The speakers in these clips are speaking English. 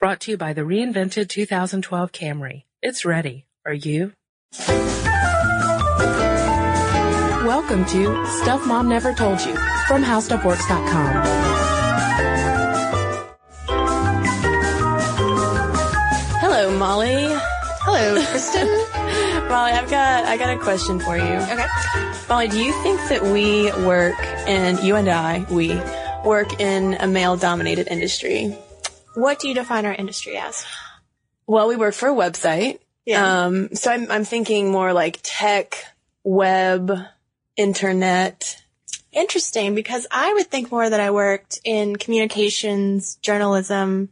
Brought to you by the reinvented 2012 Camry. It's ready. Are you? Welcome to Stuff Mom Never Told You from HowStuffWorks.com. Hello, Molly. Hello, Kristen. Molly, I've got I got a question for you. Okay. Molly, do you think that we work and you and I, we work in a male dominated industry? What do you define our industry as? Well, we work for a website. Yeah. Um, so I'm I'm thinking more like tech, web, internet. Interesting, because I would think more that I worked in communications, journalism,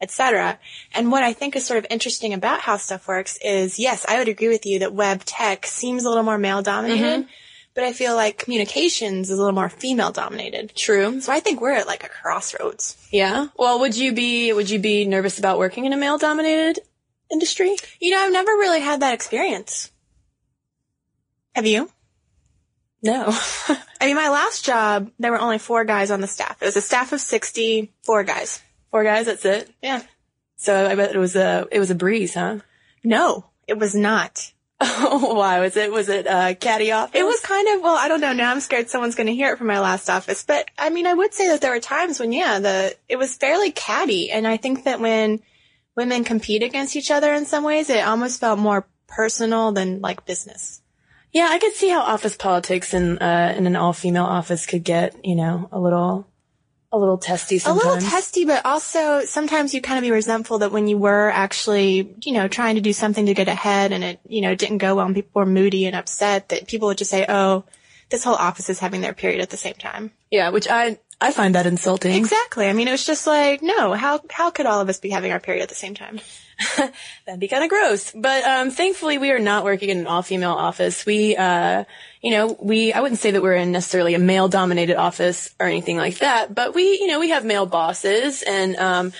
etc. And what I think is sort of interesting about how stuff works is, yes, I would agree with you that web tech seems a little more male dominated, but I feel like communications is a little more female dominated. True. So I think we're at like a crossroads. Yeah. Well, would you be would you be nervous about working in a male dominated industry? You know, I've never really had that experience. Have you? No. I mean, my last job, there were only four guys on the staff. It was a staff of 60, four guys. Four guys, that's it. Yeah. So I bet it was a it was a breeze, huh? No, it was not. Why was it? Was it uh, catty off? It was kind of, well, I don't know. Now I'm scared someone's going to hear it from my last office. But I mean, I would say that there were times when, yeah, the, it was fairly catty. And I think that when women compete against each other in some ways, it almost felt more personal than like business. Yeah, I could see how office politics in uh, in an all female office could get you know a little a little testy sometimes. A little testy, but also sometimes you kind of be resentful that when you were actually, you know, trying to do something to get ahead and it, you know, didn't go well and people were moody and upset that people would just say, oh, this whole office is having their period at the same time. Yeah, which I I find that insulting. Exactly. I mean, it was just like, no, how, how could all of us be having our period at the same time? That'd be kind of gross. But um, thankfully, we are not working in an all female office. We, uh, you know, we I wouldn't say that we're in necessarily a male dominated office or anything like that. But we, you know, we have male bosses and. Um,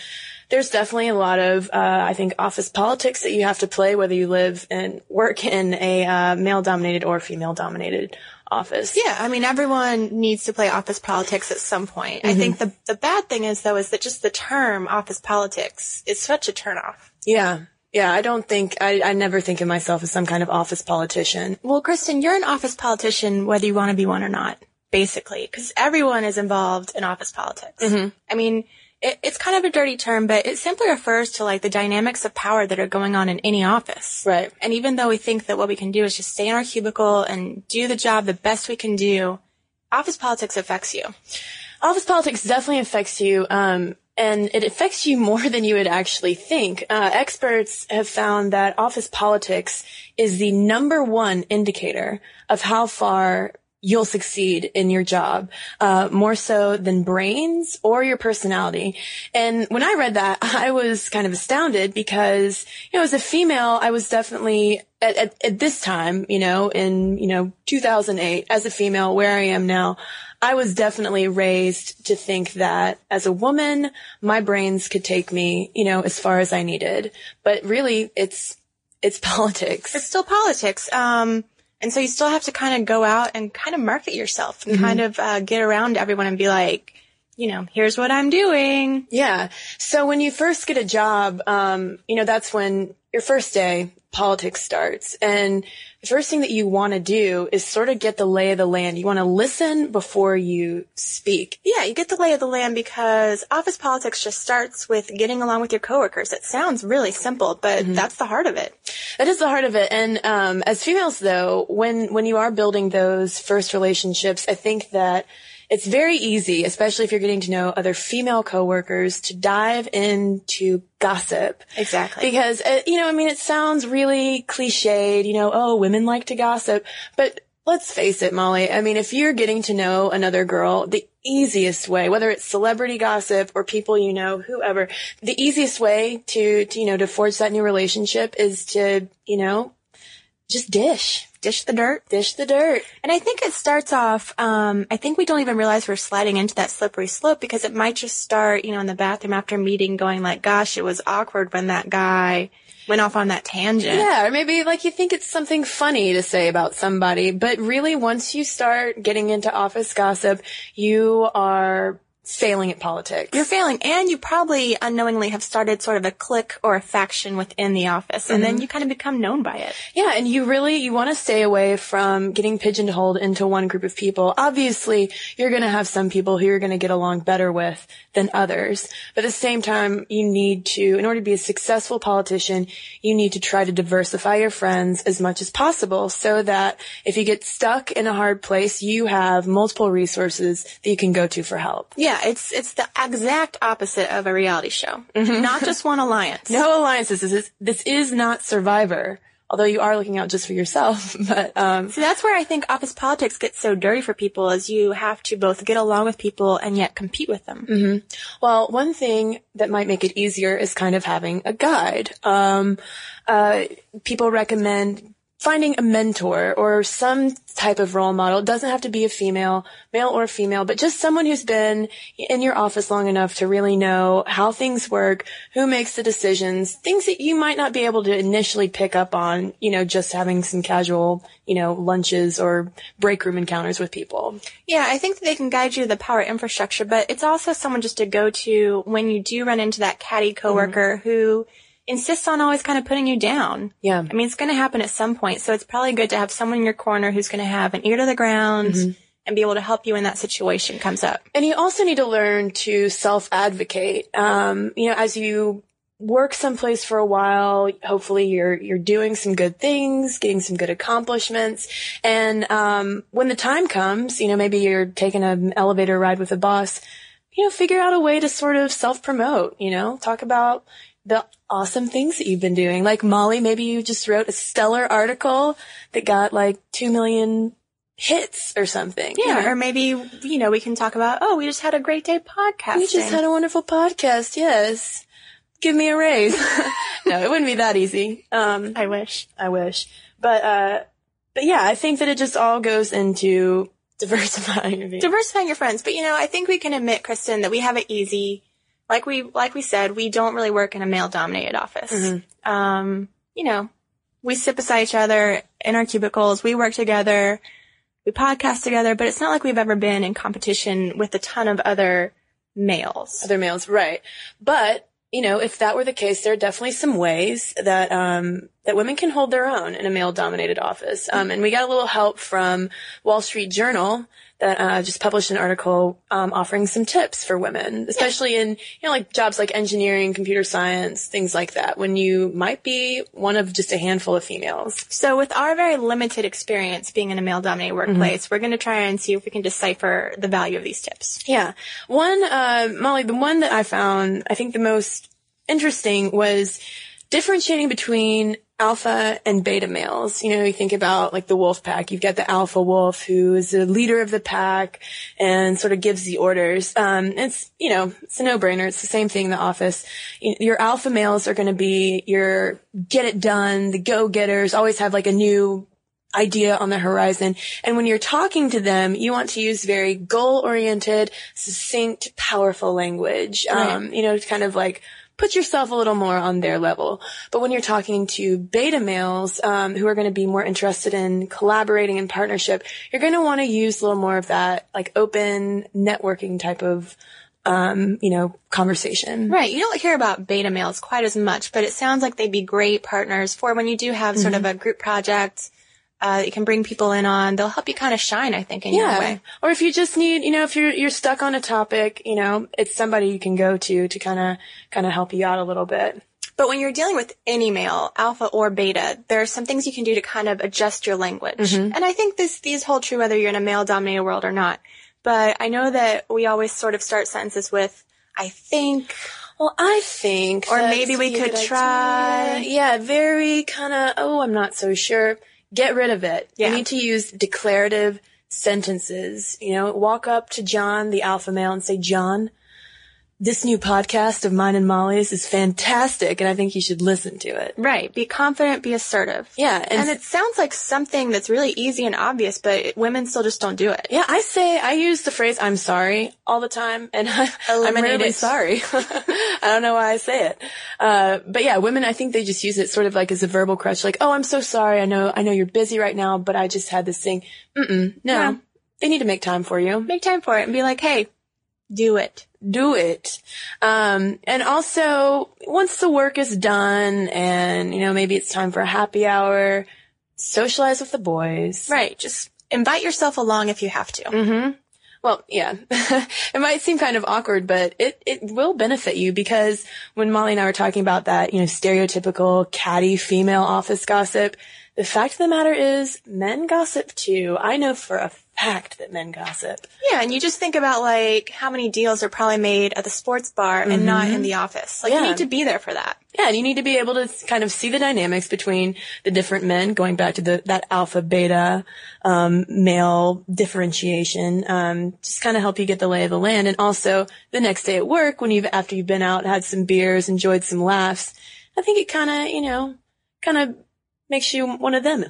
there's definitely a lot of, uh, I think, office politics that you have to play, whether you live and work in a uh, male-dominated or female-dominated office. Yeah, I mean, everyone needs to play office politics at some point. I think the, the bad thing is, though, is that just the term office politics is such a turnoff. Yeah. Yeah. I don't think, I, I never think of myself as some kind of office politician. Well, Kristen, you're an office politician whether you want to be one or not, basically, because everyone is involved in office politics. I mean, it, it's kind of a dirty term, but it simply refers to like the dynamics of power that are going on in any office. Right. And even though we think that what we can do is just stay in our cubicle and do the job the best we can do, office politics affects you. Office politics definitely affects you. Um, and it affects you more than you would actually think. Uh, experts have found that office politics is the number one indicator of how far you'll succeed in your job, uh, more so than brains or your personality. And when I read that, I was kind of astounded because, you know, as a female, I was definitely at, at, at this time, you know, in, you know, 2008, as a female, where I am now, I was definitely raised to think that as a woman, my brains could take me, you know, as far as I needed. But really, it's, it's politics. It's still politics. Um, and so you still have to kind of go out and kind of market yourself and kind of uh, get around everyone and be like, you know, here's what I'm doing. Yeah. So when you first get a job, um, you know, that's when your first day politics starts. And the first thing that you want to do is sort of get the lay of the land. You want to listen before you speak. Yeah, you get the lay of the land because office politics just starts with getting along with your coworkers. It sounds really simple, but that's the heart of it. That is the heart of it. And um, as females, though, when when you are building those first relationships, I think that it's very easy, especially if you're getting to know other female coworkers, to dive into gossip. Exactly. Because uh, you know, I mean, it sounds really cliched. You know, oh, women like to gossip, but let's face it, Molly. I mean, if you're getting to know another girl, the easiest way, whether it's celebrity gossip or people you know, whoever, the easiest way to, to you know, to forge that new relationship is to, you know, just dish, Dish the dirt. dish the dirt. And I think it starts off, um, I think we don't even realize we're sliding into that slippery slope because it might just start, you know, in the bathroom after meeting going like, gosh, it was awkward when that guy went off on that tangent. Yeah, or maybe like you think it's something funny to say about somebody, but really once you start getting into office gossip, you are failing at politics. You're failing, and you probably unknowingly have started sort of a clique or a faction within the office, and then mm-hmm. you kind of become known by it. Yeah, and you really you want to stay away from getting pigeonholed into one group of people. Obviously, you're going to have some people who you're going to get along better with than others. But at the same time, you need to in order to be a successful politician, you need to try to diversify your friends as much as possible so that if you get stuck in a hard place, you have multiple resources that you can go to for help. Yeah, it's it's the exact opposite of a reality show. Not just one alliance. No alliances. This is, this is not Survivor. Although you are looking out just for yourself, but um, So that's where I think office politics gets so dirty for people is you have to both get along with people and yet compete with them. Well, one thing that might make it easier is kind of having a guide. Um, uh, people recommend finding a mentor or some type of role model. It doesn't have to be a female, male or female, but just someone who's been in your office long enough to really know how things work, who makes the decisions, things that you might not be able to initially pick up on, you know, just having some casual, you know, lunches or break room encounters with people. Yeah, I think they can guide you to the power infrastructure, but it's also someone just to go to when you do run into that catty coworker mm-hmm. who insists on always kind of putting you down. Yeah. I mean, it's going to happen at some point, so it's probably good to have someone in your corner who's going to have an ear to the ground and be able to help you when that situation comes up. And you also need to learn to self-advocate. Um, you know, as you work someplace for a while, hopefully you're you're doing some good things, getting some good accomplishments, and um, when the time comes, you know, maybe you're taking an elevator ride with a boss. You know, figure out a way to sort of self-promote. You know, talk about the awesome things that you've been doing. Like Molly, maybe you just wrote a stellar article that got like two million hits or something. you Yeah, know? or maybe, you know, we can talk about, oh, we just had a great day podcasting. We just had a wonderful podcast. Yes. Give me a raise. no, it wouldn't be that easy. Um, I wish. I wish, but, uh, but yeah, I think that it just all goes into diversifying your views. diversifying your friends. But you know, I think we can admit, Kristen, that we have it easy. Like we, like we said, we don't really work in a male dominated office. Um, you know, we sit beside each other in our cubicles. We work together. We podcast together, but it's not like we've ever been in competition with a ton of other males. other males, right? But you know, if that were the case, there are definitely some ways that um, that women can hold their own in a male-dominated office. Um, and we got a little help from Wall Street Journal that uh, just published an article um, offering some tips for women, especially in you know like jobs like engineering, computer science, things like that. When you might be one of just a handful of females. So with our very limited experience being in a male dominated workplace, we're going to try and see if we can decipher the value of these tips. Yeah. One, uh, Molly, the one that I found, I think the most interesting was differentiating between alpha and beta males. You know, you think about like the wolf pack. You've got the alpha wolf who is the leader of the pack and sort of gives the orders. Um, it's, you know, it's a no-brainer. It's the same thing in the office. Your alpha males are going to be your get it done, the go-getters, always have like a new idea on the horizon. And when you're talking to them, you want to use very goal oriented, succinct, powerful language. Um, you know, kind of like put yourself a little more on their level. But when you're talking to beta males, um, who are going to be more interested in collaborating and partnership, you're going to want to use a little more of that like open networking type of, um, you know, conversation. Right. You don't hear about beta males quite as much, but it sounds like they'd be great partners for when you do have sort of a group project uh, that you can bring people in on. They'll help you kind of shine, I think, in your way. Or if you just need, you know, if you're you're stuck on a topic, you know, it's somebody you can go to to kind of kind of help you out a little bit. But when you're dealing with any male, alpha or beta, there are some things you can do to kind of adjust your language. And I think this these hold true whether you're in a male dominated world or not. But I know that we always sort of start sentences with I think Well, I think, Or maybe we could good idea. try- Yeah, very kind of. Oh, I'm not so sure. Get rid of it. Yeah. You need to use declarative sentences. You know, walk up to John, the alpha male, and say, "John, this new podcast of mine and Molly's is fantastic, and I think you should listen to it." right, be confident, be assertive. Yeah, And it sounds like something that's really easy and obvious, but women still just don't do it. Yeah, I say I use the phrase "I'm sorry" all the time, and I, I'm really sorry. I don't know why I say it, uh, but yeah, women I think they just use it sort of like as a verbal crutch, like "Oh, I'm so sorry. I know I know you're busy right now, but I just had this thing." Mm-mm, no, Yeah. they need to make time for you. Make time for it and be like, hey, Do it. do it. Um, and also once the work is done and, you know, maybe it's time for a happy hour, socialize with the boys. Right. Just invite yourself along if you have to. Mm-hmm. Well, yeah, it might seem kind of awkward, but it, it will benefit you because when Molly and I were talking about that, you know, stereotypical catty female office gossip, the fact of the matter is men gossip too. I know for a fact that men gossip. Yeah, and you just think about like how many deals are probably made at the sports bar and not in the office. Like you need to be there for that. Yeah, and you need to be able to kind of see the dynamics between the different men, going back to the that alpha beta um, male differentiation. Um, just kind of help you get the lay of the land, and also the next day at work when you've after you've been out, had some beers, enjoyed some laughs. I think it kind of you know kind of makes you one of them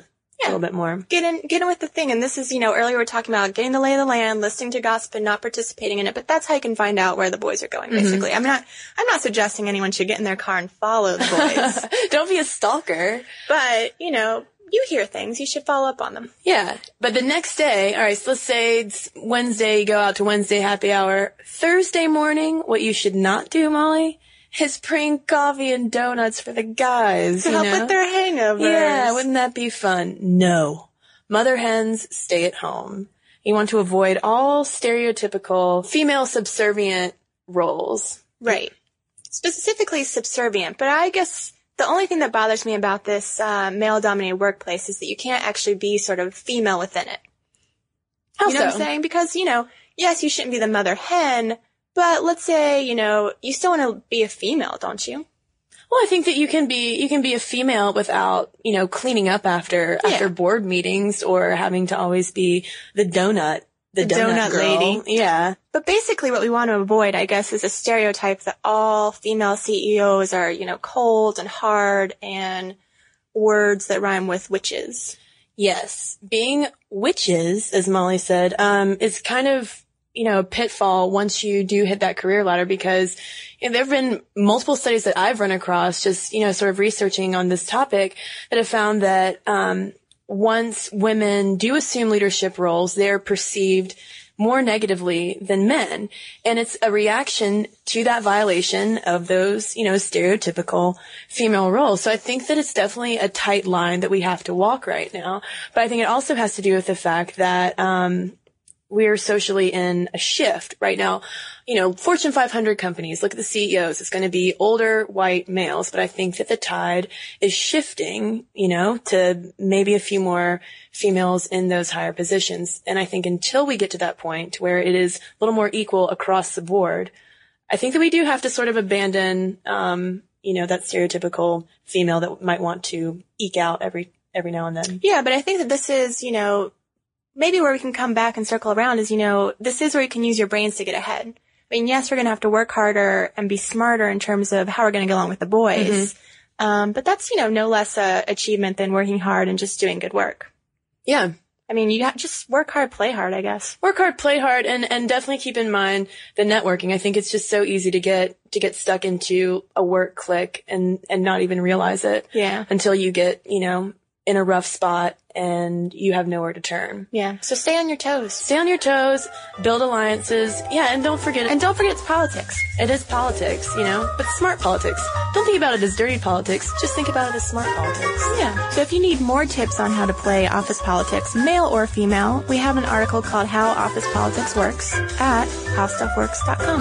a little bit more. Get in, get in with the thing. And this is, you know, earlier we were talking about getting the lay of the land, listening to gossip and not participating in it. But that's how you can find out where the boys are going, mm-hmm. basically. I'm not, I'm not suggesting anyone should get in their car and follow the boys. Don't be a stalker. but, you know, you hear things. You should follow up on them. Yeah. But the next day, all right, so let's say it's Wednesday, you go out to Wednesday happy hour. Thursday morning, what you should not do, Molly, is bring coffee and donuts for the guys. To help know? with their hangovers. Yeah, wouldn't that be fun? No. Mother hens stay at home. You want to avoid all stereotypical female subservient roles. Right. Specifically subservient. But I guess the only thing that bothers me about this uh, male dominated workplace is that you can't actually be sort of female within it. How You know what I'm saying? Because, you know, yes, you shouldn't be the mother hen, but let's say, you know, you still want to be a female, don't you? Well, I think that you can be you can be a female without you know cleaning up after Yeah. after board meetings or having to always be the donut the, The donut, donut lady. Yeah, But basically what we want to avoid, I guess, is a stereotype that all female CEOs are, you know, cold and hard and words that rhyme with witches. yes. Being witches, as Molly said, um, is kind of you know pitfall once you do hit that career ladder because you know, there have been multiple studies that I've run across just you know sort of researching on this topic that have found that um, once women do assume leadership roles, they're perceived more negatively than men. And it's a reaction to that violation of those, you know, stereotypical female roles. So I think that it's definitely a tight line that we have to walk right now. But I think it also has to do with the fact that, um, we're socially in a shift right now. You know, Fortune 500 companies, look at the CEOs. It's going to be older white males, but I think that the tide is shifting, you know, to maybe a few more females in those higher positions. And I think until we get to that point where it is a little more equal across the board, I think that we do have to sort of abandon, um, you know, that stereotypical female that might want to eke out every, every now and then. Yeah, but I think that this is, you know, maybe where we can come back and circle around is, you know, this is where you can use your brains to get ahead. I mean, yes, we're going to have to work harder and be smarter in terms of how we're going to get along with the boys. Um, but that's, you know, no less a achievement than working hard and just doing good work. Yeah. I mean, you just work hard, play hard, I guess. work hard, play hard, and and definitely keep in mind the networking. I think it's just so easy to get to get stuck into a work clique and and not even realize it Yeah. until you get you know in a rough spot and you have nowhere to turn. Yeah. So stay on your toes. Stay on your toes, build alliances, yeah, and don't forget And don't forget it's politics. it is politics, you know, but smart politics. Don't think about it as dirty politics. Just think about it as smart politics. Yeah. So if you need more tips on how to play office politics, male or female, we have an article called How Office Politics Works at howstuffworks.com.